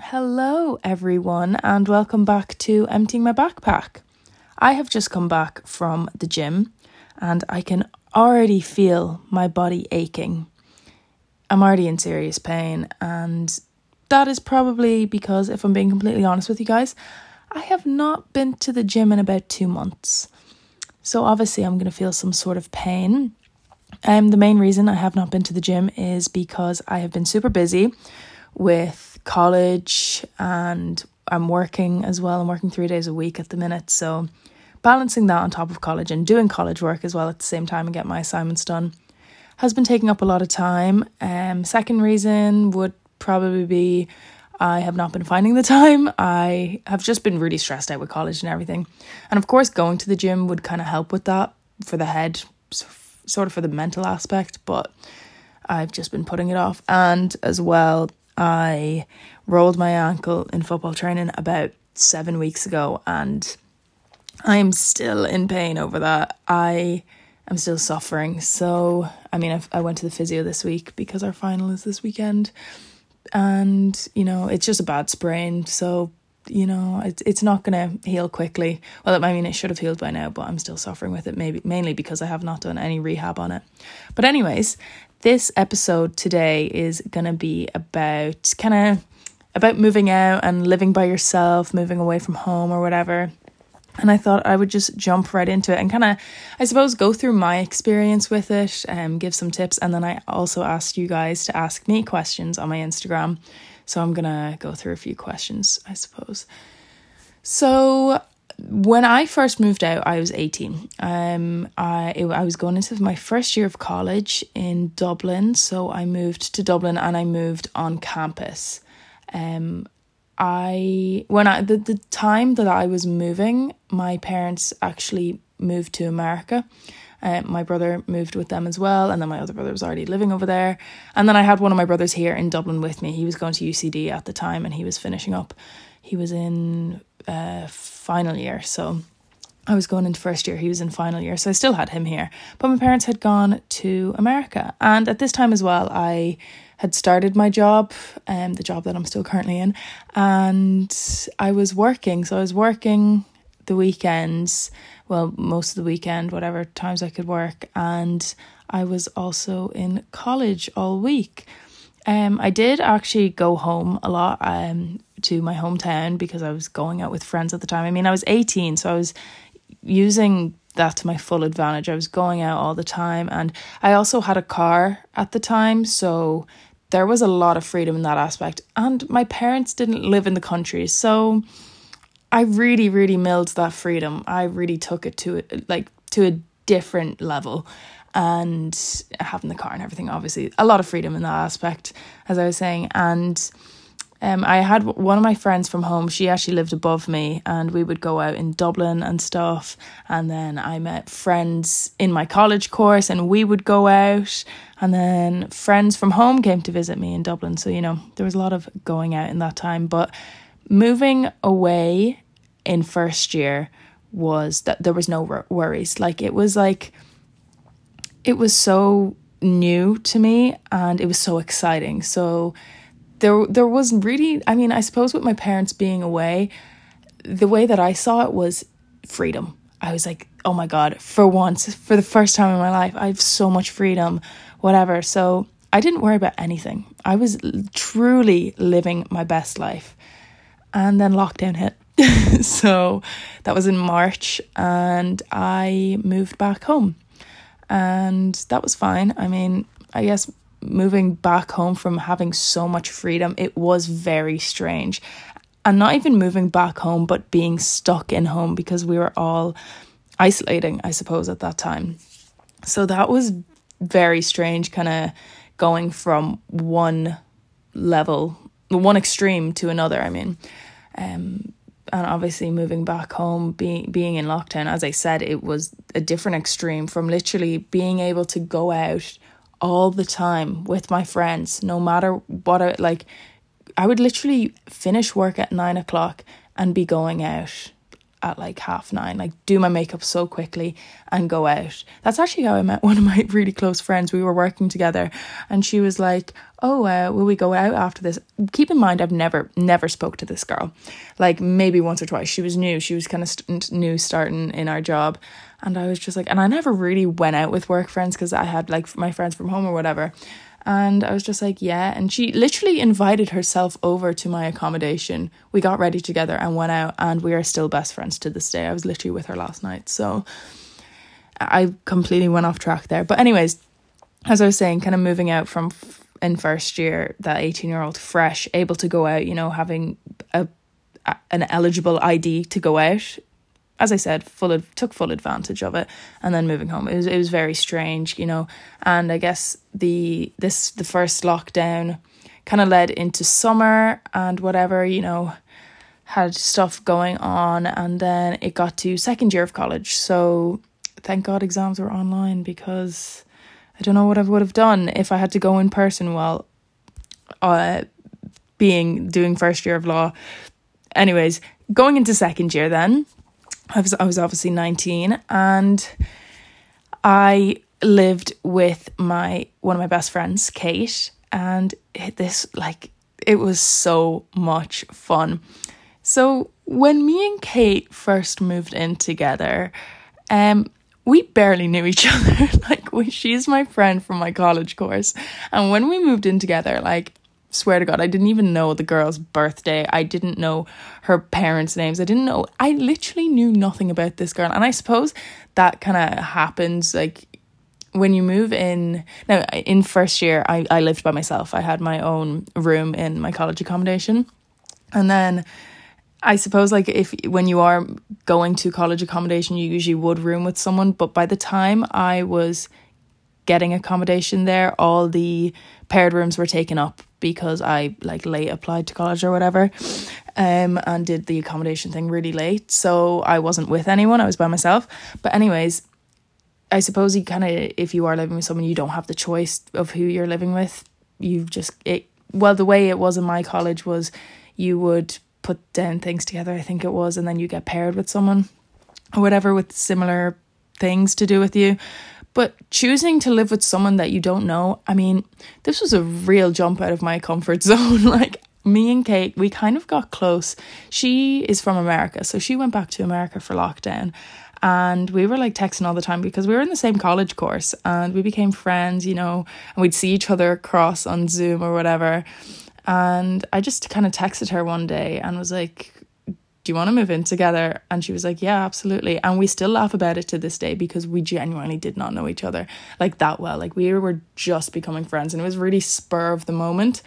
Hello, everyone, and welcome back to Emptying My Backpack. I have just come back from the gym and I can already feel my body aching. I'm already in serious pain, and that is probably because, if I'm being completely honest with you guys, I have not been to the gym in about two months. So, obviously, I'm going to feel some sort of pain. Um, the main reason I have not been to the gym is because I have been super busy with college and I'm working as well. I'm working three days a week at the minute. So balancing that on top of college and doing college work as well at the same time and get my assignments done has been taking up a lot of time. Um, second reason would probably be I have not been finding the time. I have just been really stressed out with college and everything. And of course, going to the gym would kind of help with that for the head, sort of for the mental aspect, but I've just been putting it off. And as well, I rolled my ankle in football training about seven weeks ago, and I'm still in pain over that. I am still suffering. So, I mean, I've, I went to the physio this week because our final is this weekend, and you know, it's just a bad sprain. So, you know, it's it's not gonna heal quickly. Well, I mean, it should have healed by now, but I'm still suffering with it. Maybe mainly because I have not done any rehab on it. But anyways, this episode today is going to be about kind of about moving out and living by yourself, moving away from home or whatever. And I thought I would just jump right into it and kind of, I suppose, go through my experience with it and um, give some tips. And then I also asked you guys to ask me questions on my Instagram. So I'm going to go through a few questions, I suppose. So when I first moved out, I was 18. Um, I, I was going into my first year of college in Dublin. So I moved to Dublin and I moved on campus. Um, I, when I, the, the time that I was moving, my parents actually moved to America. Uh, my brother moved with them as well, and then my other brother was already living over there. And then I had one of my brothers here in Dublin with me. He was going to UCD at the time and he was finishing up. He was in uh, final year. So I was going into first year, he was in final year. So I still had him here. But my parents had gone to America. And at this time as well, I had started my job, um, the job that I'm still currently in, and I was working. So I was working the weekends, well, most of the weekend, whatever times I could work, and I was also in college all week. Um, I did actually go home a lot um, to my hometown because I was going out with friends at the time. I mean, I was 18, so I was using that to my full advantage. I was going out all the time, and I also had a car at the time, so there was a lot of freedom in that aspect. And my parents didn't live in the country, so I really, really milled that freedom. I really took it to like to a different level and having the car and everything obviously a lot of freedom in that aspect as i was saying and um, I had one of my friends from home. She actually lived above me, and we would go out in Dublin and stuff. And then I met friends in my college course, and we would go out. And then friends from home came to visit me in Dublin. So, you know, there was a lot of going out in that time. But moving away in first year was that there was no worries. Like, it was like, it was so new to me and it was so exciting. So there there was really I mean, I suppose with my parents being away, the way that I saw it was freedom. I was like, "Oh my god, for once, for the first time in my life, I have so much freedom, whatever." So, I didn't worry about anything. I was truly living my best life. And then lockdown hit. so, that was in March and I moved back home and that was fine. I mean, I guess moving back home from having so much freedom, it was very strange. And not even moving back home, but being stuck in home because we were all isolating, I suppose, at that time. So that was very strange, kind of going from one level, one extreme to another. I mean, um, and obviously moving back home being being in lockdown as i said it was a different extreme from literally being able to go out all the time with my friends no matter what I, like i would literally finish work at nine o'clock and be going out at like half nine, like do my makeup so quickly and go out. That's actually how I met one of my really close friends. We were working together and she was like, Oh, uh, will we go out after this? Keep in mind, I've never, never spoke to this girl. Like maybe once or twice. She was new. She was kind of st- new starting in our job. And I was just like, and I never really went out with work friends because I had like my friends from home or whatever. And I was just like, yeah. And she literally invited herself over to my accommodation. We got ready together and went out, and we are still best friends to this day. I was literally with her last night. So I completely went off track there. But, anyways, as I was saying, kind of moving out from in first year, that 18 year old fresh, able to go out, you know, having a an eligible ID to go out as I said, full of, took full advantage of it, and then moving home. It was it was very strange, you know. And I guess the this the first lockdown kind of led into summer and whatever, you know, had stuff going on, and then it got to second year of college. So thank God exams were online because I don't know what I would have done if I had to go in person while uh being doing first year of law. Anyways, going into second year then I was I was obviously 19 and I lived with my one of my best friends, Kate, and this like it was so much fun. So when me and Kate first moved in together, um we barely knew each other. like we, she's my friend from my college course. And when we moved in together, like swear to God, I didn't even know the girl's birthday. I didn't know her parents' names. I didn't know, I literally knew nothing about this girl. And I suppose that kind of happens like when you move in. Now, in first year, I, I lived by myself. I had my own room in my college accommodation. And then I suppose like if when you are going to college accommodation, you usually would room with someone. But by the time I was getting accommodation there, all the paired rooms were taken up because I like late applied to college or whatever, um, and did the accommodation thing really late. So I wasn't with anyone; I was by myself. But anyways, I suppose you kind of if you are living with someone, you don't have the choice of who you're living with. You just it well the way it was in my college was you would put down things together. I think it was, and then you get paired with someone or whatever with similar things to do with you. But choosing to live with someone that you don't know, I mean, this was a real jump out of my comfort zone. like, me and Kate, we kind of got close. She is from America, so she went back to America for lockdown. And we were like texting all the time because we were in the same college course and we became friends, you know, and we'd see each other across on Zoom or whatever. And I just kind of texted her one day and was like, do you want to move in together? And she was like, yeah, absolutely. And we still laugh about it to this day because we genuinely did not know each other like that well. Like we were just becoming friends and it was really spur of the moment.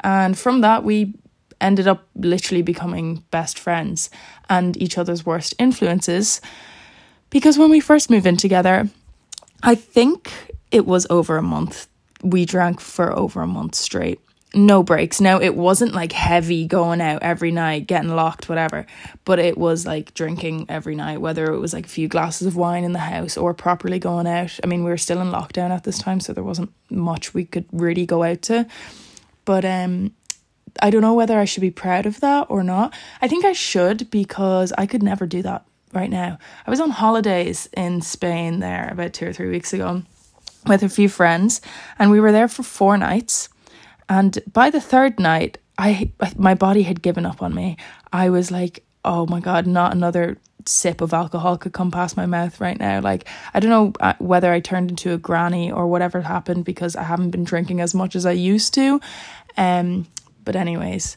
And from that, we ended up literally becoming best friends and each other's worst influences. Because when we first moved in together, I think it was over a month. We drank for over a month straight no breaks. Now, it wasn't like heavy going out every night, getting locked, whatever, but it was like drinking every night, whether it was like a few glasses of wine in the house or properly going out. I mean, we were still in lockdown at this time, so there wasn't much we could really go out to. But um, I don't know whether I should be proud of that or not. I think I should because I could never do that right now. I was on holidays in Spain there about two or three weeks ago with a few friends, and we were there for four nights and by the third night, I my body had given up on me. I was like, oh my god, not another sip of alcohol could come past my mouth right now. Like I don't know uh, whether I turned into a granny or whatever happened because I haven't been drinking as much as I used to. Um, but anyways,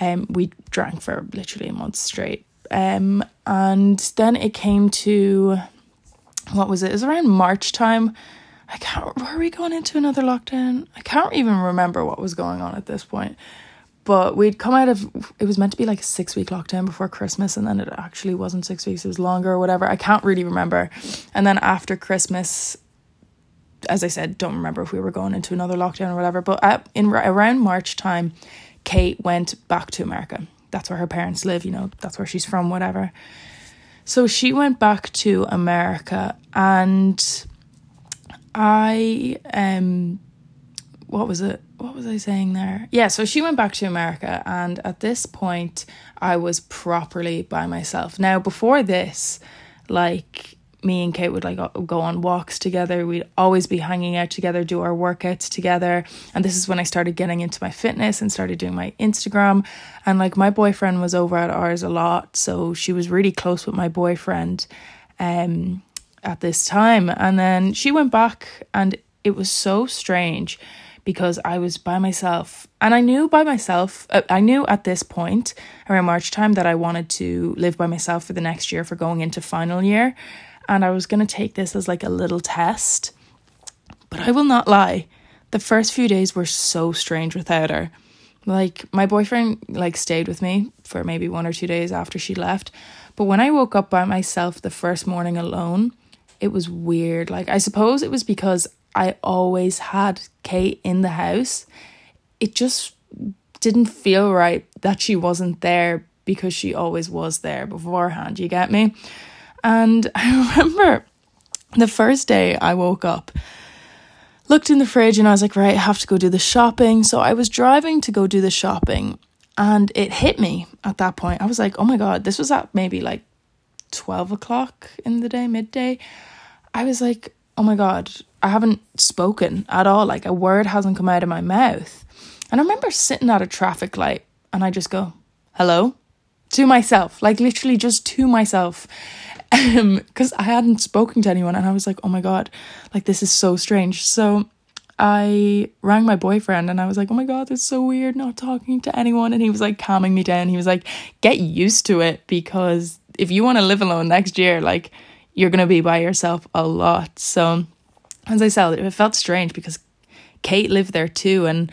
um, we drank for literally a month straight. Um, and then it came to what was it? It was around March time I can't. Were we going into another lockdown? I can't even remember what was going on at this point. But we'd come out of it was meant to be like a six week lockdown before Christmas, and then it actually wasn't six weeks; it was longer or whatever. I can't really remember. And then after Christmas, as I said, don't remember if we were going into another lockdown or whatever. But at, in around March time, Kate went back to America. That's where her parents live. You know, that's where she's from. Whatever. So she went back to America, and I um what was it? what was I saying there? Yeah, so she went back to America, and at this point, I was properly by myself. Now, before this, like me and Kate would like go on walks together. We'd always be hanging out together, do our workouts together. And this is when I started getting into my fitness and started doing my Instagram. And like my boyfriend was over at ours a lot, so she was really close with my boyfriend um at this time. And then she went back and it was so strange because I was by myself. And I knew by myself, uh, I knew at this point around March time that I wanted to live by myself for the next year for going into final year and I was going to take this as like a little test. But I will not lie, the first few days were so strange without her. Like my boyfriend like stayed with me for maybe one or two days after she left, but when I woke up by myself the first morning alone, it was weird. Like I suppose it was because I always had Kate in the house. It just didn't feel right that she wasn't there because she always was there beforehand. You get me? And I remember the first day I woke up, looked in the fridge, and I was like, right, I have to go do the shopping. So I was driving to go do the shopping, and it hit me at that point. I was like, oh my God, this was at maybe like 12 o'clock in the day, midday. I was like, oh my God, I haven't spoken at all. Like a word hasn't come out of my mouth. And I remember sitting at a traffic light and I just go, hello, to myself, like literally just to myself because um, I hadn't spoken to anyone and I was like, oh my God, like this is so strange. So I rang my boyfriend and I was like, oh my God, it's so weird not talking to anyone. And he was like calming me down. He was like, get used to it because if you want to live alone next year, like you're going to be by yourself a lot. So as I said, it felt strange because Kate lived there too. And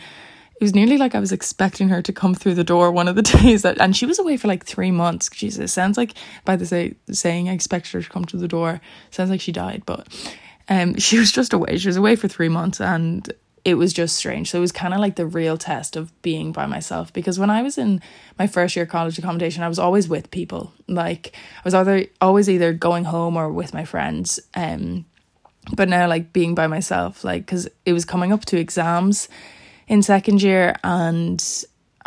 it was nearly like I was expecting her to come through the door one of the days that, and she was away for like three months. Jesus, sounds like by the say, saying I expected her to come to the door, sounds like she died, but um, she was just away. She was away for three months, and it was just strange. So it was kind of like the real test of being by myself because when I was in my first year college accommodation, I was always with people. Like I was either always either going home or with my friends. Um, but now like being by myself, like because it was coming up to exams in second year and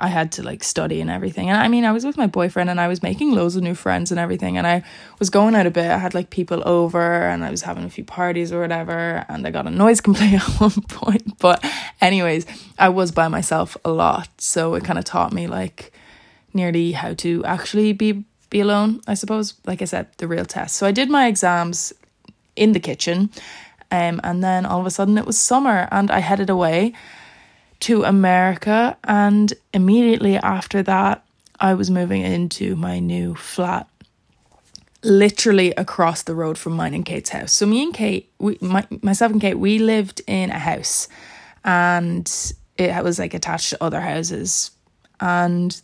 I had to like study and everything. And I mean, I was with my boyfriend and I was making loads of new friends and everything. And I was going out a bit. I had like people over and I was having a few parties or whatever. And I got a noise complaint at one point. But, anyways, I was by myself a lot. So it kind of taught me like nearly how to actually be be alone, I suppose. Like I said, the real test. So I did my exams in the kitchen. Um, and then all of a sudden it was summer and I headed away to America. And immediately after that, I was moving into my new flat literally across the road from mine and Kate's house. So me and Kate, we, my, myself and Kate, we lived in a house and it was like attached to other houses. And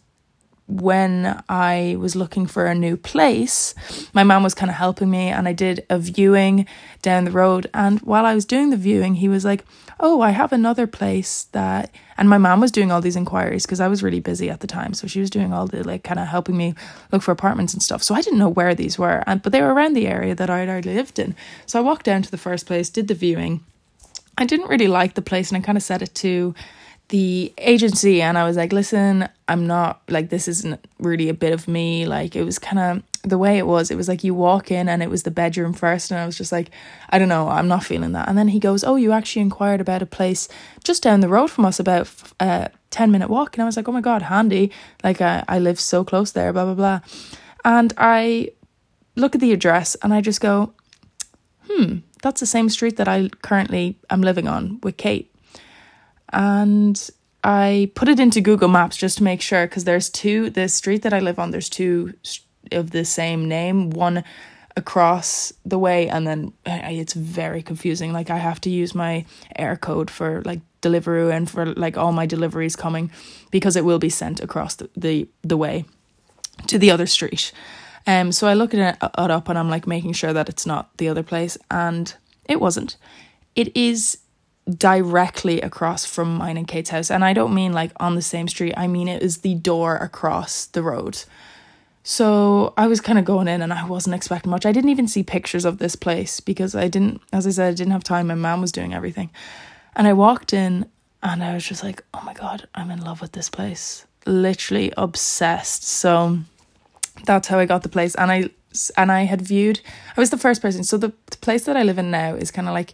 when I was looking for a new place, my mom was kind of helping me, and I did a viewing down the road. And while I was doing the viewing, he was like, Oh, I have another place that. And my mom was doing all these inquiries because I was really busy at the time. So she was doing all the like kind of helping me look for apartments and stuff. So I didn't know where these were, and but they were around the area that I'd already lived in. So I walked down to the first place, did the viewing. I didn't really like the place, and I kind of said it to the agency and I was like, listen, I'm not like this isn't really a bit of me. Like it was kind of the way it was. It was like you walk in and it was the bedroom first, and I was just like, I don't know, I'm not feeling that. And then he goes, Oh, you actually inquired about a place just down the road from us, about a uh, 10 minute walk. And I was like, Oh my God, handy. Like I, I live so close there, blah, blah, blah. And I look at the address and I just go, Hmm, that's the same street that I currently am living on with Kate and I put it into Google Maps just to make sure because there's two the street that I live on there's two of the same name one across the way and then it's very confusing. Like I have to use my Eircode for like Deliveroo and for like all my deliveries coming because it will be sent across the the, the way to the other street. Um so I look at it, it up and I'm like making sure that it's not the other place and it wasn't. It is directly across from mine and Kate's house. And I don't mean like on the same street, I mean it is the door across the road. So I was kind of going in and I wasn't expecting much. I didn't even see pictures of this place because I didn't, as I said, I didn't have time. My mom was doing everything. And I walked in And I was just like, oh my God, I'm in love with this place. Literally obsessed. So that's how I got the place. And I and I had viewed I was the first person. So the, the place that I live in now is kind of like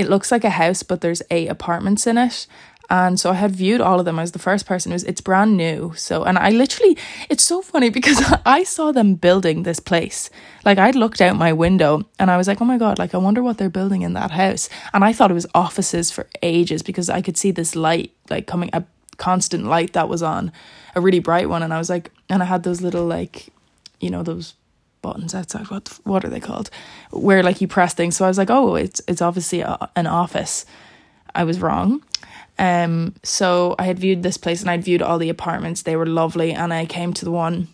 it looks like a house, but there's eight apartments in it. And so I had viewed all of them. I was the first person. It was it's brand new. So and I literally it's so funny because I saw them building this place. Like I'd looked out my window and I was like, oh my god, like I wonder what they're building in that house. And I thought it was offices for ages because I could see this light like coming a constant light that was on, a really bright one. And I was like, and I had those little like, you know, those buttons outside. What what are they called? Where like you press things. So I was like, oh, it's it's obviously a, an office. I was wrong. Um, so I had viewed this place and I'd viewed all the apartments. They were lovely, and I came to the one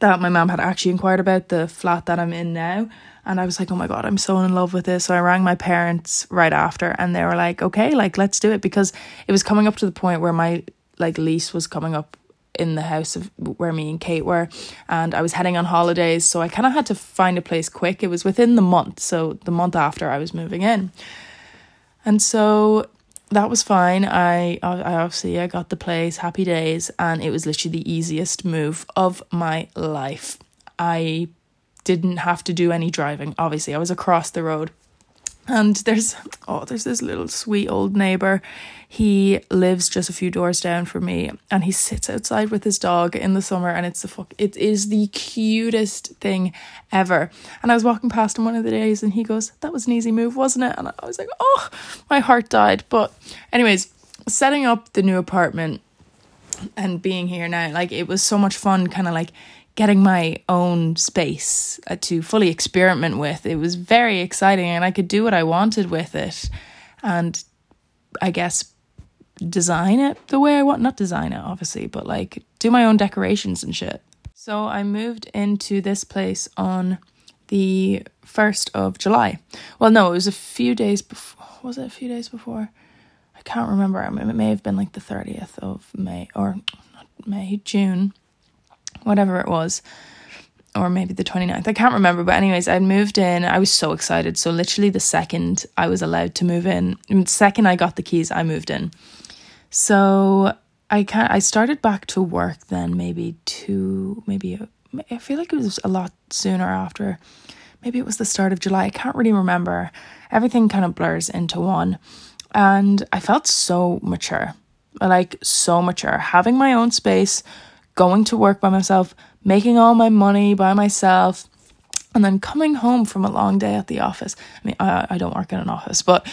that my mom had actually inquired about, the flat that I'm in now. And I was like, oh my God, I'm so in love with this. So I rang my parents right after and they were like, okay, like, let's do it because it was coming up to the point where my like lease was coming up in the house of where me and Kate were and I was heading on holidays so I kind of had to find a place quick it was within the month so the month after I was moving in and so that was fine. I I obviously I got the place, happy days, and it was literally the easiest move of my life. I didn't have to do any driving. Obviously, I was across the road. And there's oh, there's this little sweet old neighbor. He lives just a few doors down from me, and he sits outside with his dog in the summer, and it's the fuck. It is the cutest thing ever. And I was walking past him one of the days, and he goes, "That was an easy move, wasn't it?" And I was like, "Oh, my heart died." But, anyways, setting up the new apartment and being here now, like it was so much fun. Kind of like getting my own space uh, to fully experiment with. It was very exciting and I could do what I wanted with it. And I guess design it the way I want. Not design it, obviously, but like do my own decorations and shit. So I moved into this place on the 1st of July. Well, no, it was a few days before. Was it a few days before? I can't remember. I mean, it may have been like the 30th of May or not May, June, whatever it was. Or maybe the 29th. I can't remember. But, anyways, I moved in. I was so excited. So, literally, the second I was allowed to move in, the second I got the keys, I moved in. So I can I started back to work then maybe two maybe I feel like it was a lot sooner after maybe it was the start of July I can't really remember everything kind of blurs into one and I felt so mature like so mature having my own space going to work by myself making all my money by myself and then coming home from a long day at the office I mean I, I don't work in an office but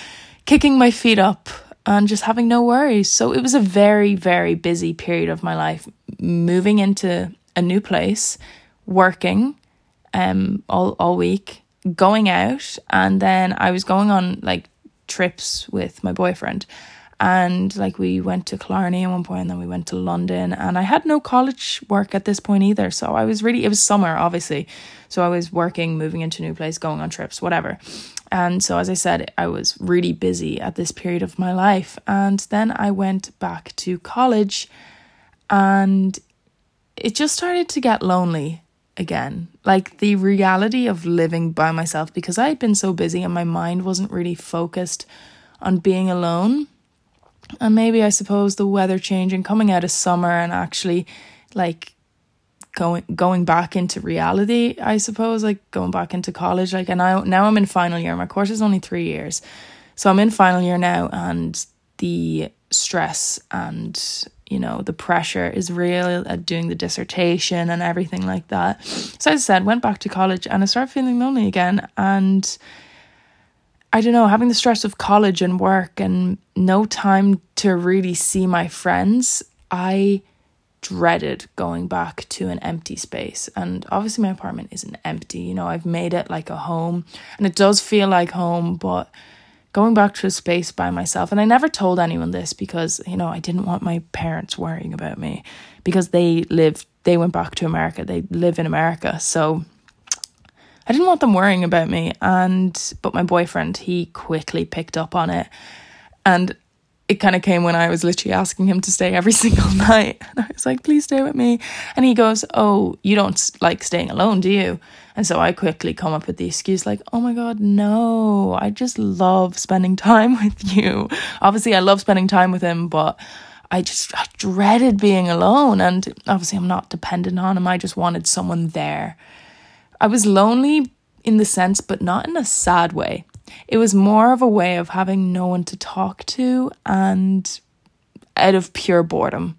kicking my feet up and just having no worries. So it was a very, very busy period of my life, moving into a new place, working um all, all week, going out, and then I was going on like trips with my boyfriend. And like we went to Killarney at one point, and then we went to London. And I had no college work at this point either. So I was really, it was summer, obviously. So I was working, moving into new place, going on trips, whatever. And so, as I said, I was really busy at this period of my life. And then I went back to college and it just started to get lonely again. Like the reality of living by myself because I had been so busy and my mind wasn't really focused on being alone. And maybe I suppose the weather change and coming out of summer and actually like going going back into reality i suppose like going back into college like and I, now i'm in final year. My course is only three years. So i'm in final year now and the stress and you know the pressure is real at doing the dissertation and everything like that. So as i said went back to college and i started feeling lonely again. And i don't know having the stress of college and work and no time to really see my friends i dreaded going back to an empty space. And obviously, my apartment isn't empty. You know, I've made it like a home and it does feel like home, but going back to a space by myself. And I never told anyone this because, you know, I didn't want my parents worrying about me because they live, they went back to America, they live in America. So, I didn't want them worrying about me and but my boyfriend he quickly picked up on it and it kind of came when I was literally asking him to stay every single night. And I was like, please stay with me. And he goes, Oh, you don't like staying alone, do you? And so I quickly come up with the excuse, like, Oh my God, no, I just love spending time with you. Obviously, I love spending time with him, but I just I dreaded being alone. And obviously, I'm not dependent on him. I just wanted someone there. I was lonely in the sense, but not in a sad way. It was more of a way of having no one to talk to and out of pure boredom.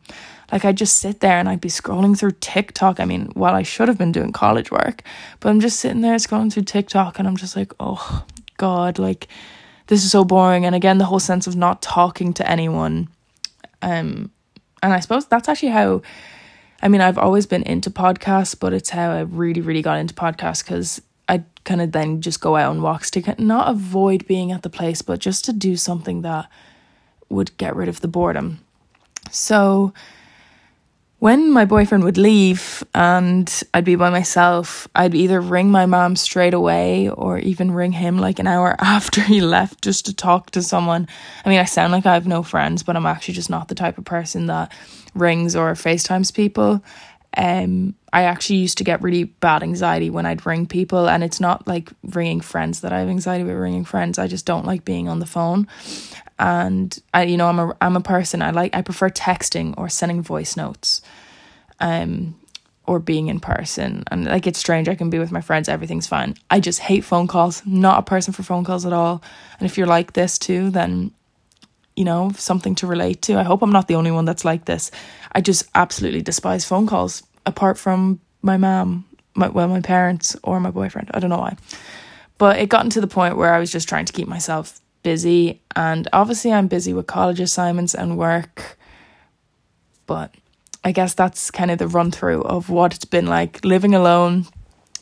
Like I'd just sit there and I'd be scrolling through TikTok. I mean, well, I should have been doing college work, but I'm just sitting there scrolling through TikTok and I'm just like, oh God, like this is so boring. And again, the whole sense of not talking to anyone. Um, and I suppose that's actually how I mean, I've always been into podcasts, but it's how I really, really got into podcasts because I'd kind of then just go out on walks to not avoid being at the place, but just to do something that would get rid of the boredom. So when my boyfriend would leave and I'd be by myself, I'd either ring my mom straight away or even ring him like an hour after he left just to talk to someone. I mean, I sound like I have no friends, but I'm actually just not the type of person that rings or FaceTimes people. Um, I actually used to get really bad anxiety when I'd ring people, and it's not like ringing friends that I have anxiety with ringing friends. I just don't like being on the phone, and I, you know, I'm a I'm a person. I like I prefer texting or sending voice notes, um, or being in person. And like it's strange. I can be with my friends. Everything's fine. I just hate phone calls. Not a person for phone calls at all. And if you're like this too, then you know, something to relate to. I hope I'm not the only one that's like this. I just absolutely despise phone calls, apart from my mom, my, well, my parents or my boyfriend. I don't know why. But it gotten to the point where I was just trying to keep myself busy. And obviously, I'm busy with college assignments and work. But I guess that's kind of the run through of what it's been like living alone.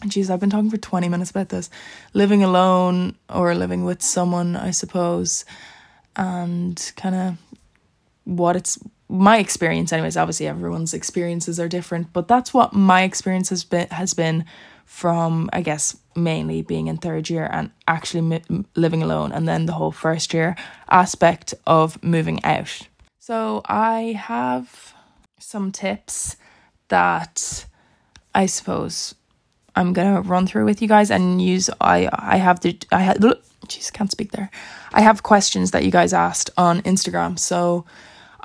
Jeez, I've been talking for 20 minutes about this. Living alone or living with someone, I suppose and kind of what it's my experience anyways obviously everyone's experiences are different but that's what my experience has been has been from i guess mainly being in third year and actually living alone and then the whole first year aspect of moving out. So i have some tips that i suppose i'm going to run through with you guys and use i i have the i had jeez, can't speak there. I have questions that you guys asked on Instagram, so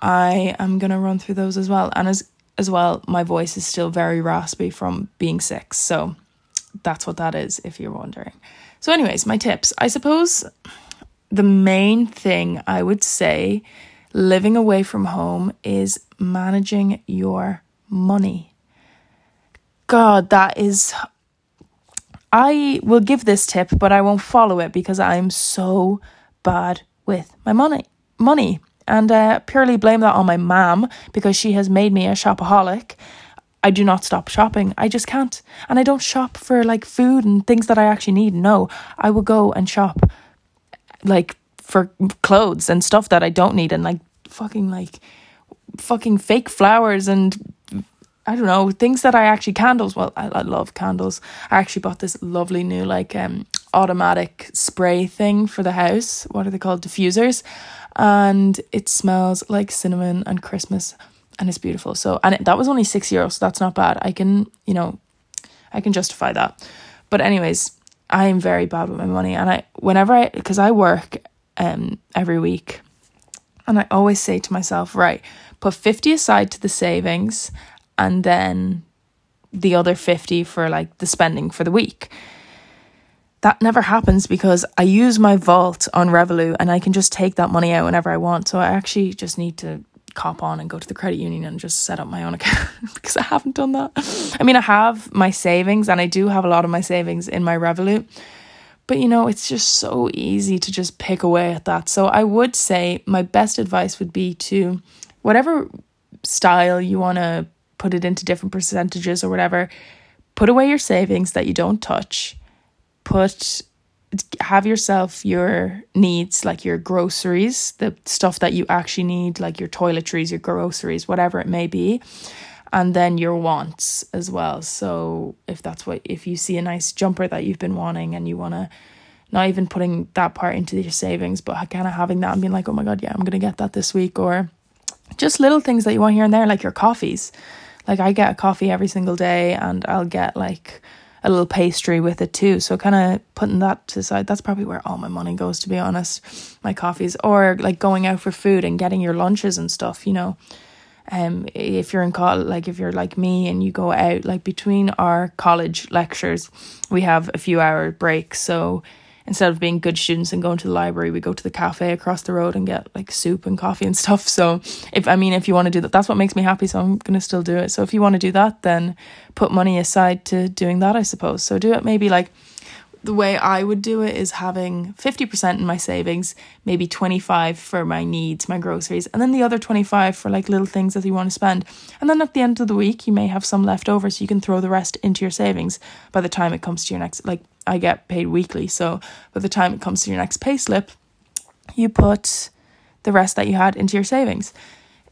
I am gonna run through those as well. And as as well, my voice is still very raspy from being sick, so that's what that is, if you're wondering. So, anyways, my tips. I suppose the main thing I would say living away from home is managing your money. God, that is I will give this tip, but I won't follow it because I'm so bad with my money. Money. And uh, purely blame that on my mom because she has made me a shopaholic. I do not stop shopping. I just can't. And I don't shop for like food and things that I actually need. No, I will go and shop like for clothes and stuff that I don't need and like fucking like fucking fake flowers and I don't know, things that I actually candles. Well, I, I love candles. I actually bought this lovely new like um automatic spray thing for the house. What are they called? Diffusers. And it smells like cinnamon and Christmas and it's beautiful. So and it, that was only 6 euros, so that's not bad. I can, you know, I can justify that. But anyways, I am very bad with my money and I whenever I cuz I work um every week and I always say to myself, right, put 50 aside to the savings and then the other 50 for like the spending for the week. That never happens because I use my vault on Revolut and I can just take that money out whenever I want. So I actually just need to cop on and go to the credit union and just set up my own account because I haven't done that. I mean, I have my savings and I do have a lot of my savings in my Revolut. But you know, it's just so easy to just pick away at that. So I would say my best advice would be to whatever style you want to put it into different percentages or whatever. Put away your savings that you don't touch. Put have yourself your needs like your groceries, the stuff that you actually need, like your toiletries, your groceries, whatever it may be, and then your wants as well. So if that's what if you see a nice jumper that you've been wanting and you want to not even putting that part into your savings, but kind of having that and being like, oh my God, yeah, I'm to get that this week. Or just little things that you want here and there, like your coffees. Like I get a coffee every single day and I'll get like a little pastry with it too. So kind of putting that to the side, that's probably where all my money goes, to be honest. My coffees or like going out for food and getting your lunches and stuff, you know. Um, if you're in college, like if you're like me and you go out, like between our college lectures, we have a few hour breaks. So instead of being good students and going to the library, we go to the cafe across the road and get like soup and coffee and stuff. So if I mean if you want to do that, that's what makes me happy. So I'm gonna still do it. So if you want to do that, then put money aside to doing that, I suppose. So do it maybe like the way I would do it is having 50% in my savings, maybe 25 for my needs, my groceries, and then the other 25 for like little things that you want to spend. And then at the end of the week, you may have some left over so you can throw the rest into your savings by the time it comes to your next like I get paid weekly, so by the time it comes to your next pay slip, you put the rest that you had into your savings.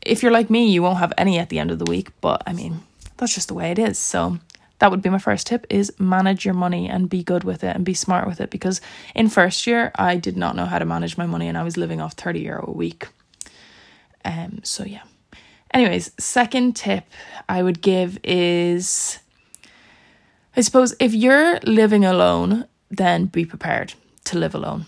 If you're like me, you won't have any at the end of the week, but I mean, that's just the way it is. So that would be my first tip is manage your money and be good with it and be smart with it because in first year I did not know how to manage my money and I was living off 30 euro a week. Um so yeah. Anyways, second tip I would give is I suppose if you're living alone, then be prepared to live alone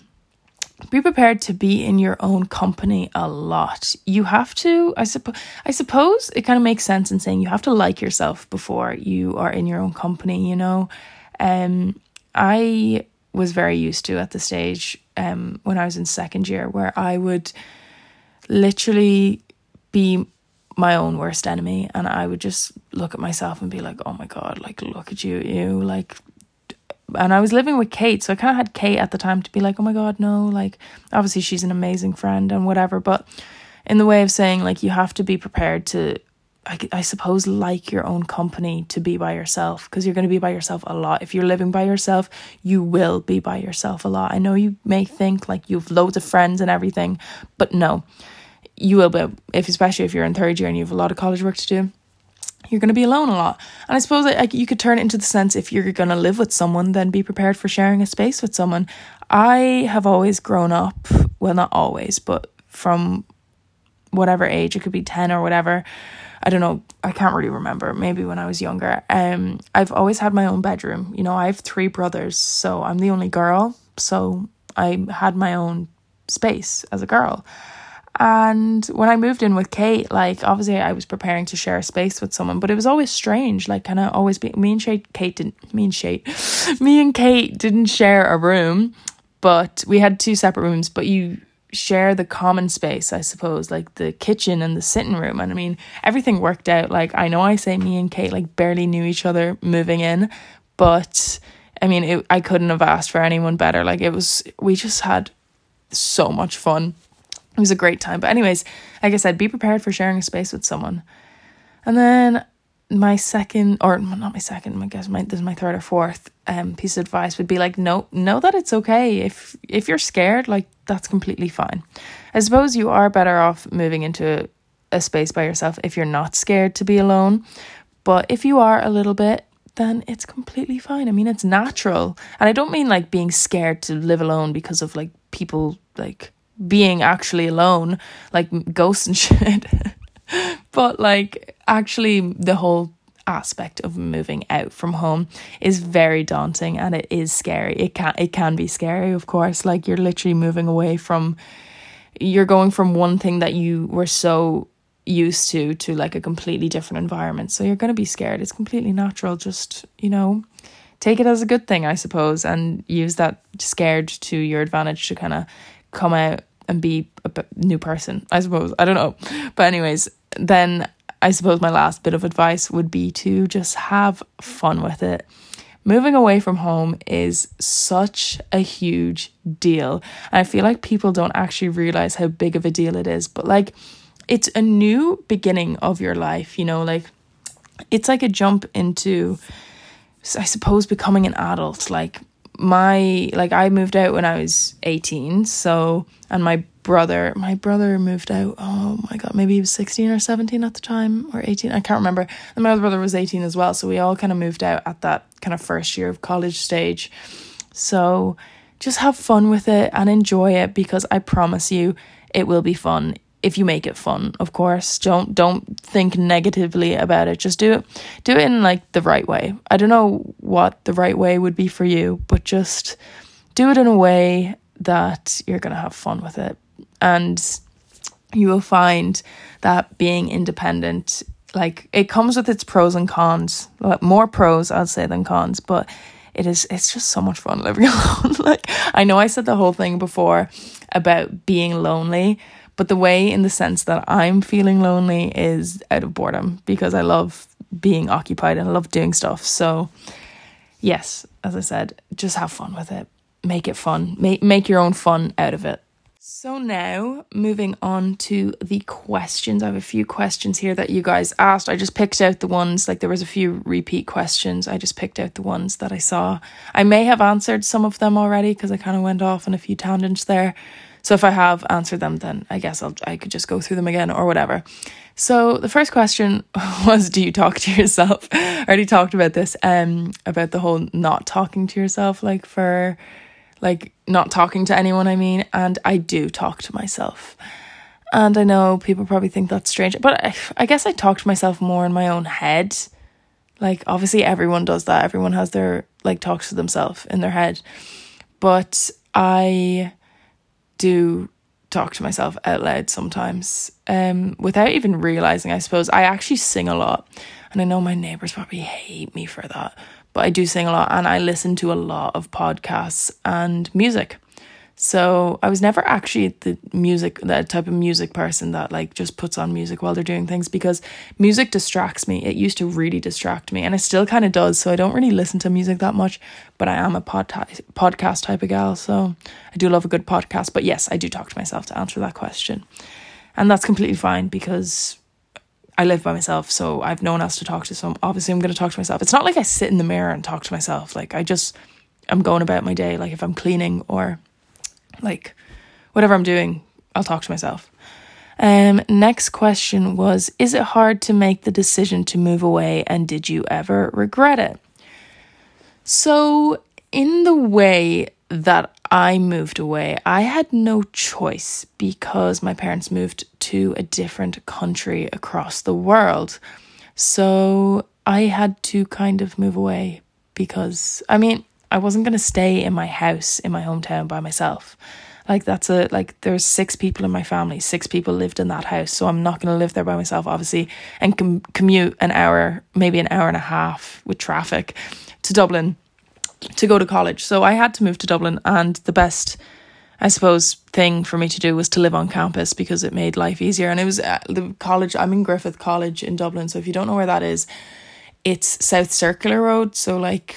be prepared to be in your own company a lot. You have to, I suppose, I suppose it kind of makes sense in saying you have to like yourself before you are in your own company, you know. Um, I was very used to at the stage um, when I was in second year where I would literally be my own worst enemy and I would just look at myself and be like, oh my God, like, look at you, you, like, and I was living with Kate, so I kind of had Kate at the time to be like, oh my god, no, like obviously she's an amazing friend and whatever, but in the way of saying like you have to be prepared to, I, I suppose, like your own company to be by yourself because you're going to be by yourself a lot. If you're living by yourself, you will be by yourself a lot. I know you may think like you've loads of friends and everything, but no, you will be if especially if you're in third year and you have a lot of college work to do you're going to be alone a lot. And I suppose like you could turn it into the sense if you're going to live with someone, then be prepared for sharing a space with someone. I have always grown up, well, not always, but from whatever age, it could be 10 or whatever. I don't know, I can't really remember. Maybe when I was younger. Um I've always had my own bedroom. You know, I have three brothers, so I'm the only girl, so I had my own space as a girl. And when I moved in with Kate, like obviously I was preparing to share a space with someone, but it was always strange. Like kind of always be me and Kate, Kate didn't me and Kate, me and Kate didn't share a room, but we had two separate rooms. But you share the common space, I suppose, like the kitchen and the sitting room. And I mean, everything worked out. Like I know I say me and Kate like barely knew each other moving in, but I mean, it, I couldn't have asked for anyone better. Like it was, we just had so much fun it was a great time. But, anyways, like I said, be prepared for sharing a space with someone. And then my second, or not my second, I guess my this is my third or fourth um piece of advice would be like, no, know that it's okay if if you're scared, like that's completely fine. I suppose you are better off moving into a space by yourself if you're not scared to be alone. But if you are a little bit, then it's completely fine. I mean, it's natural. And I don't mean like being scared to live alone because of like people like being actually alone, like ghosts and shit. but like actually the whole aspect of moving out from home is very daunting and it is scary. It can it can be scary, of course. Like you're literally moving away from you're going from one thing that you were so used to to like a completely different environment. So you're going to be scared. It's completely natural. Just, you know, take it as a good thing, I suppose, and use that scared to your advantage to kind of come out and be a new person, I suppose. I don't know. But, anyways, then I suppose my last bit of advice would be to just have fun with it. Moving away from home is such a huge deal. And I feel like people don't actually realize how big of a deal it is. But, like, it's a new beginning of your life, you know, like, it's like a jump into, I suppose, becoming an adult. Like, my like I moved out when I was 18 so and my brother my brother moved out oh my god maybe he was 16 or 17 at the time or 18 I can't remember. And my other brother was 18 as well so we all kind of moved out at that kind of first year of college stage. So just have fun with it and enjoy it because I promise you it will be fun if you make it fun, of course. Don't don't think negatively about it. Just do it do it in like the right way. I don't know what the right way would be for you, but just do it in a way that you're going to have fun with it. And you will find that being independent like it comes with its pros and cons. More pros I'd say than cons, but it is it's just so much fun living alone. like I know I said the whole thing before about being lonely, but the way in the sense that I'm feeling lonely is out of boredom because I love being occupied and I love doing stuff. So yes, as I said, just have fun with it. Make it fun. Make make your own fun out of it. So now, moving on to the questions. I have a few questions here that you guys asked. I just picked out the ones, like there was a few repeat questions. I just picked out the ones that I saw. I may have answered some of them already because I kind of went off on a few tangents there. So if I have answered them, then I guess I'll I could just go through them again or whatever. So the first question was, do you talk to yourself? I already talked about this, um, about the whole not talking to yourself, like for like not talking to anyone, I mean, and I do talk to myself. And I know people probably think that's strange, but I, I guess I talk to myself more in my own head. Like, obviously, everyone does that. Everyone has their, like, talks to themselves in their head. But I do talk to myself out loud sometimes um, without even realizing, I suppose. I actually sing a lot. And I know my neighbors probably hate me for that but I do sing a lot and I listen to a lot of podcasts and music. So I was never actually the music, that type of music person that like just puts on music while they're doing things because music distracts me. It used to really distract me and it still kind of does. So I don't really listen to music that much, but I am a pod- podcast type of gal. So I do love a good podcast. But yes, I do talk to myself to answer that question. And that's completely fine because I live by myself, so I've no one else to talk to. So obviously, I'm going to talk to myself. It's not like I sit in the mirror and talk to myself. Like I just, I'm going about my day. Like if I'm cleaning or like whatever I'm doing, I'll talk to myself. Um, next question was Is it hard to make the decision to move away and did you ever regret it? So, in the way that I moved away, I had no choice because my parents moved to a different country across the world. So I had to kind of move away because, I mean, I wasn't going to stay in my house in my hometown by myself. Like, that's a, like, there's six people in my family, six people lived in that house. So I'm not going to live there by myself, obviously, and com- commute an hour, maybe an hour and a half with traffic to Dublin to go to college. So I had to move to Dublin, and the best, I suppose, thing for me to do was to live on campus because it made life easier. And it was uh, the college, I'm in Griffith College in Dublin. So if you don't know where that is, it's South Circular Road. So, like,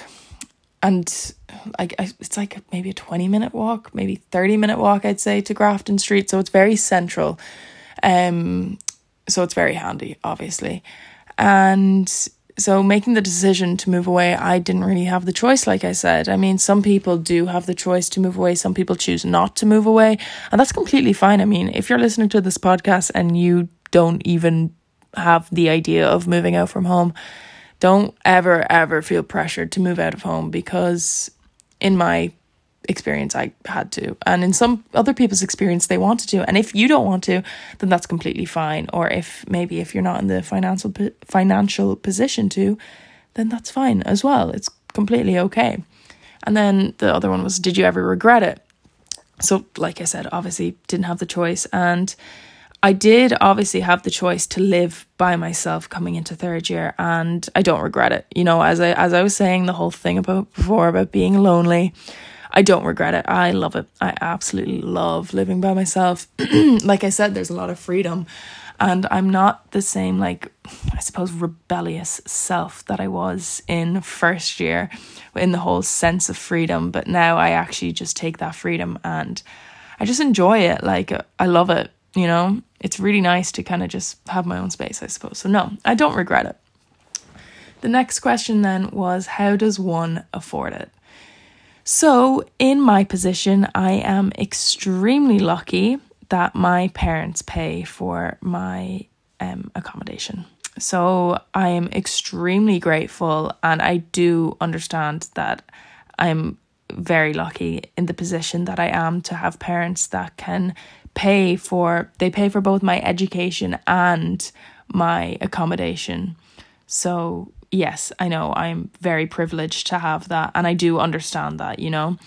and like it's like maybe a 20 minute walk, maybe 30 minute walk, I'd say, to Grafton Street. So it's very central. Um, so it's very handy, obviously. And so making the decision to move away, I didn't really have the choice, like I said. I mean, some people do have the choice to move away, some people choose not to move away, and that's completely fine. I mean, if you're listening to this podcast and you don't even have the idea of moving out from home, don't ever, ever feel pressured to move out of home because, in my experience I had to. And in some other people's experience they wanted to. And if you don't want to, then that's completely fine. Or if maybe if you're not in the financial financial position to, then that's fine as well. It's completely okay. And then the other one was did you ever regret it? So like I said, obviously didn't have the choice and I did obviously have the choice to live by myself coming into third year and I don't regret it. You know, as I as I was saying the whole thing about before about being lonely, I don't regret it. I love it. I absolutely love living by myself. like I said, there's a lot of freedom. And I'm not the same, like, I suppose, rebellious self that I was in first year in the whole sense of freedom. But now I actually just take that freedom and I just enjoy it. Like, I love it, you know? It's really nice to kind of just have my own space, I suppose. So, no, I don't regret it. The next question then was How does one afford it? So, in my position, I am extremely lucky that my parents pay for my um, accommodation. So, I am extremely grateful, and I do understand that I'm very lucky in the position that I am to have parents that can pay for they pay for both my education and my accommodation. So, yes, I know I'm very privileged to have that and I do understand that, you know.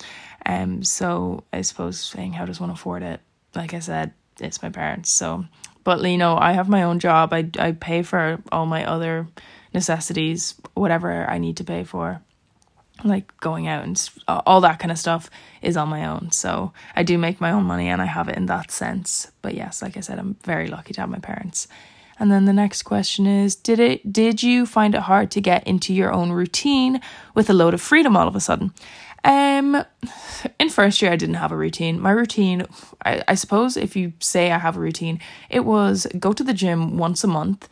Um so I suppose saying how does one afford it? Like I said, it's my parents. So, but you know, I have my own job. I I pay for all my other necessities, whatever I need to pay for like going out and all that kind of stuff is on my own. So I do make my own money and I have it in that sense. But yes, like I said, I'm very lucky to have my parents. And then the next question is did it did you find it hard to get into your own routine with a load of freedom all of a sudden? Um in first year I didn't have a routine. My routine I, I suppose if you say I have a routine, it was go to the gym once a month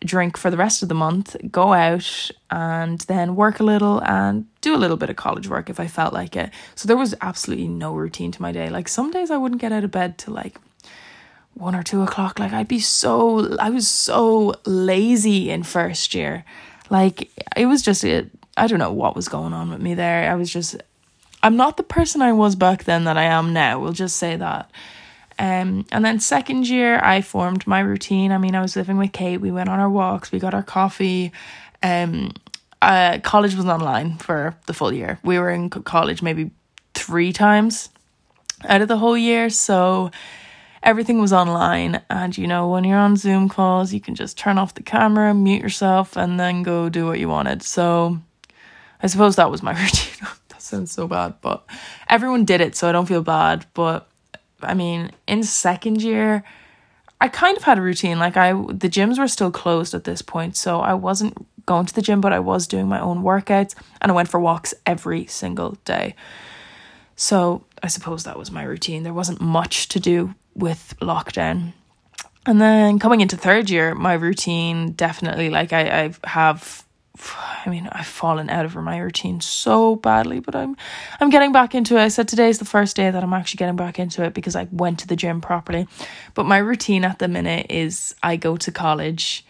drink for the rest of the month, go out and then work a little and do a little bit of college work if I felt like it. So there was absolutely no routine to my day. Like some days I wouldn't get out of bed till like one or two o'clock. Like I'd be so, I was so lazy in first year. Like it was just, it, I don't know what was going on with me there. I was just, I'm not the person I was back then that I am now. We'll just say that. Um, and then second year, I formed my routine. I mean, I was living with Kate. We went on our walks. We got our coffee. Um, uh, college was online for the full year. We were in college maybe three times out of the whole year. So everything was online. And you know, when you're on Zoom calls, you can just turn off the camera, mute yourself, and then go do what you wanted. So I suppose that was my routine. that sounds so bad, but everyone did it. So I don't feel bad. But I mean, in second year, I kind of had a routine. Like I the gyms were still closed at this point, so I wasn't going to the gym, but I was doing my own workouts and I went for walks every single day. So, I suppose that was my routine. There wasn't much to do with lockdown. And then coming into third year, my routine definitely like I I have I mean, I've fallen out of my routine so badly, but I'm I'm getting back into it. I said today is the first day that I'm actually getting back into it because I went to the gym properly. But my routine at the minute is I go to college,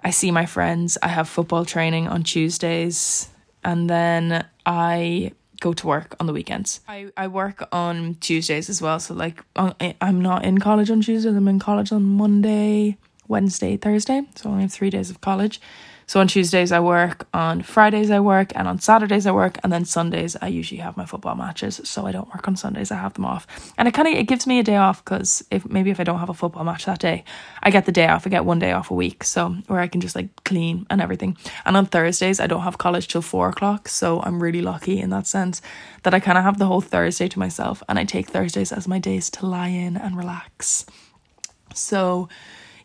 I see my friends, I have football training on Tuesdays, and then I go to work on the weekends. I, I work on Tuesdays as well. So like I'm not in college on Tuesdays, I'm in college on Monday, Wednesday, Thursday. So I only have three days of college. So on Tuesdays I work, on Fridays I work, and on Saturdays I work, and then Sundays I usually have my football matches. So I don't work on Sundays; I have them off, and it kind of it gives me a day off because if maybe if I don't have a football match that day, I get the day off. I get one day off a week, so where I can just like clean and everything. And on Thursdays I don't have college till four o'clock, so I'm really lucky in that sense that I kind of have the whole Thursday to myself, and I take Thursdays as my days to lie in and relax. So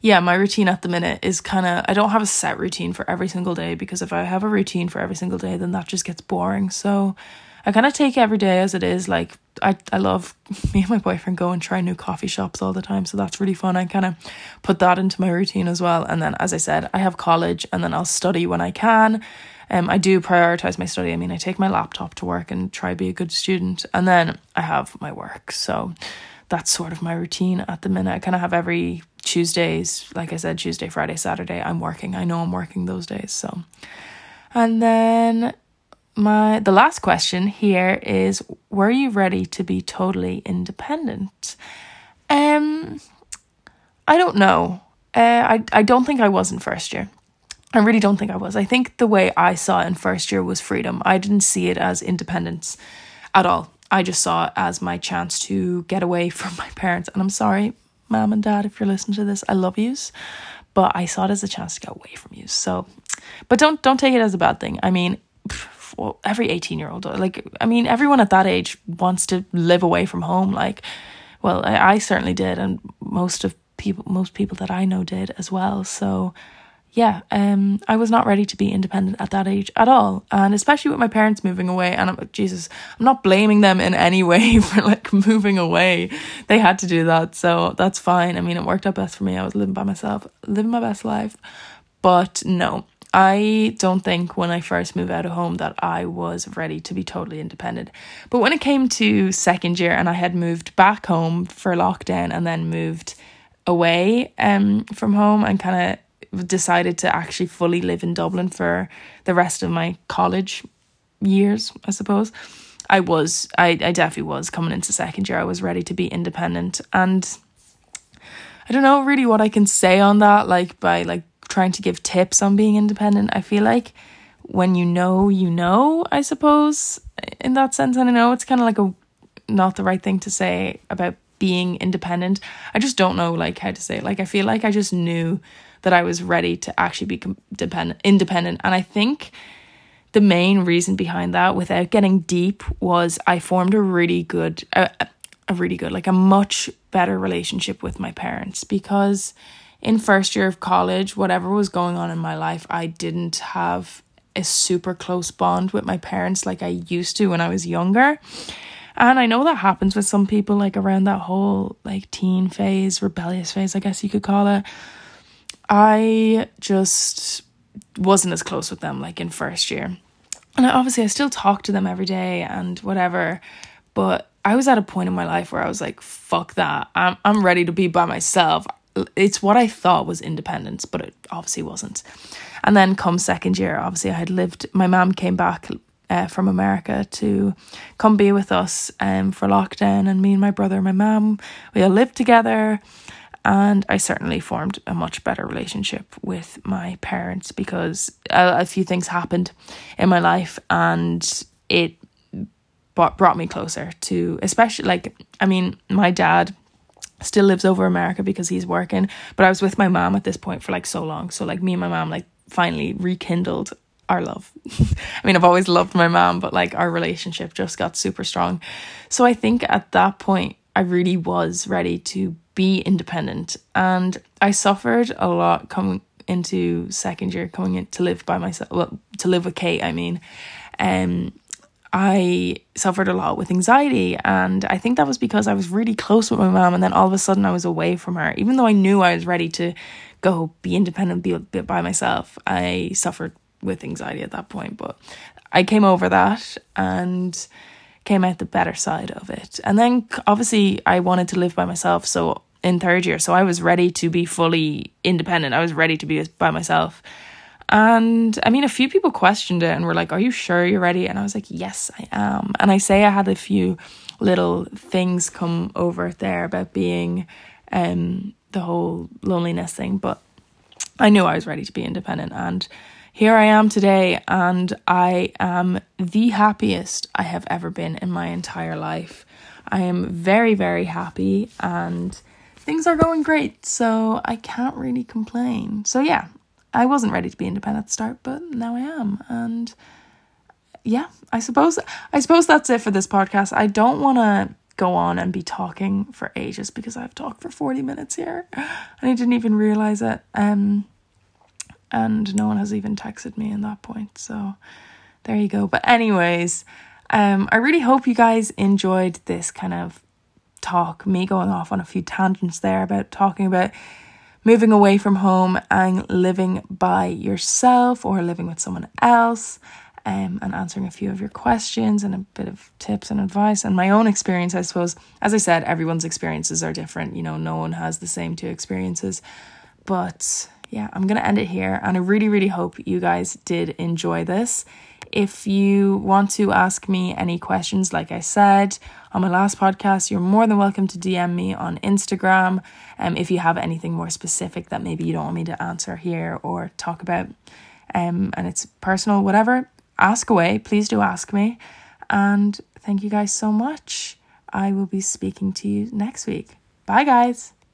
yeah, my routine at the minute is kind of, I don't have a set routine for every single day because if I have a routine for every single day, then that just gets boring. So I kind of take every day as it is. Like, I, I love me and my boyfriend go and try new coffee shops all the time. So that's really fun. I kind of put that into my routine as well. And then, as I said, I have college and then I'll study when I can. Um, I do prioritize my study. I mean, I take my laptop to work and try to be a good student, and then I have my work. So that's sort of my routine at the minute. I kind of have every Tuesdays, like I said, Tuesday, Friday, Saturday, I'm working. I know I'm working those days. So, and then my the last question here is were you ready to be totally independent? Um i don't know. Uh, i i don't think i was in first year. I really don't think i was. I think the way i saw it in first year was freedom. I didn't see it as independence at all. I just saw it as my chance to get away from my parents. And i'm sorry mom and dad, if you're listening to this, I love yous. But I saw it as a chance to get away from you. So, but don't don't take it as a bad thing. I mean, well, every 18 year old, like, I mean, everyone at that age wants to live away from home. Like, well, I, I certainly did, and most of people, most people that I know did as well. So, yeah, um, I was not ready to be independent at that age at all, and especially with my parents moving away. And I'm, Jesus, I'm not blaming them in any way for like moving away. They had to do that, so that's fine. I mean, it worked out best for me. I was living by myself, living my best life. But no, I don't think when I first moved out of home that I was ready to be totally independent. But when it came to second year and I had moved back home for lockdown and then moved away um from home and kind of decided to actually fully live in Dublin for the rest of my college years, I suppose. I was, I, I definitely was coming into second year. I was ready to be independent. And I don't know really what I can say on that, like by like trying to give tips on being independent. I feel like when you know, you know, I suppose, in that sense. And I know it's kind of like a not the right thing to say about being independent. I just don't know like how to say it. Like I feel like I just knew that I was ready to actually be dependent independent. And I think the main reason behind that without getting deep was I formed a really good a, a really good like a much better relationship with my parents. Because in first year of college whatever was going on in my life I didn't have a super close bond with my parents like I used to when I was younger. And I know that happens with some people, like around that whole like teen phase, rebellious phase, I guess you could call it. I just wasn't as close with them like in first year. And I, obviously, I still talk to them every day and whatever. But I was at a point in my life where I was like, fuck that. I'm, I'm ready to be by myself. It's what I thought was independence, but it obviously wasn't. And then come second year, obviously, I had lived, my mom came back uh, from America to come be with us um, for lockdown. And me and my brother and my mum, we all lived together. And I certainly formed a much better relationship with my parents because a, a few things happened in my life and it brought, brought me closer to, especially like, I mean, my dad still lives over America because he's working, but I was with my mom at this point for like so long. So, like, me and my mom, like, finally rekindled our love. I mean, I've always loved my mom, but like our relationship just got super strong. So I think at that point, I really was ready to be independent. And I suffered a lot coming into second year, coming in to live by myself, well, to live with Kate, I mean. Um, I suffered a lot with anxiety, and I think that was because I was really close with my mom, and then all of a sudden I was away from her. Even though I knew I was ready to go be independent, be, be by myself, I suffered with anxiety at that point, but I came over that and came out the better side of it. And then obviously I wanted to live by myself, so in third year, so I was ready to be fully independent. I was ready to be by myself. And I mean, a few people questioned it and were like, Are you sure you're ready? And I was like, Yes, I am. And I say I had a few little things come over there about being um the whole loneliness thing, but I knew I was ready to be independent and here I am today, and I am the happiest I have ever been in my entire life. I am very, very happy, and things are going great, so I can't really complain. So, yeah, I wasn't ready to be independent at the start, but now I am, and yeah, I suppose I suppose that's it for this podcast. I don't want to go on and be talking for ages because I've talked for 40 minutes here and I didn't even realize it. Um and no one has even texted me in that point. So there you go. But anyways, um, I really hope you guys enjoyed this kind of talk, me going off on a few tangents there about talking about moving away from home and living by yourself or living with someone else. Um, and answering a few of your questions and a bit of tips and advice and my own experience, I suppose. As I said, everyone's experiences are different. You know, no one has the same two experiences. But yeah, I'm going to end it here. And I really, really hope you guys did enjoy this. If you want to ask me any questions, like I said on my last podcast, you're more than welcome to DM me on Instagram. Um, if you have anything more specific that maybe you don't want me to answer here or talk about, um, and it's personal, whatever, ask away. Please do ask me. And thank you guys so much. I will be speaking to you next week. Bye, guys.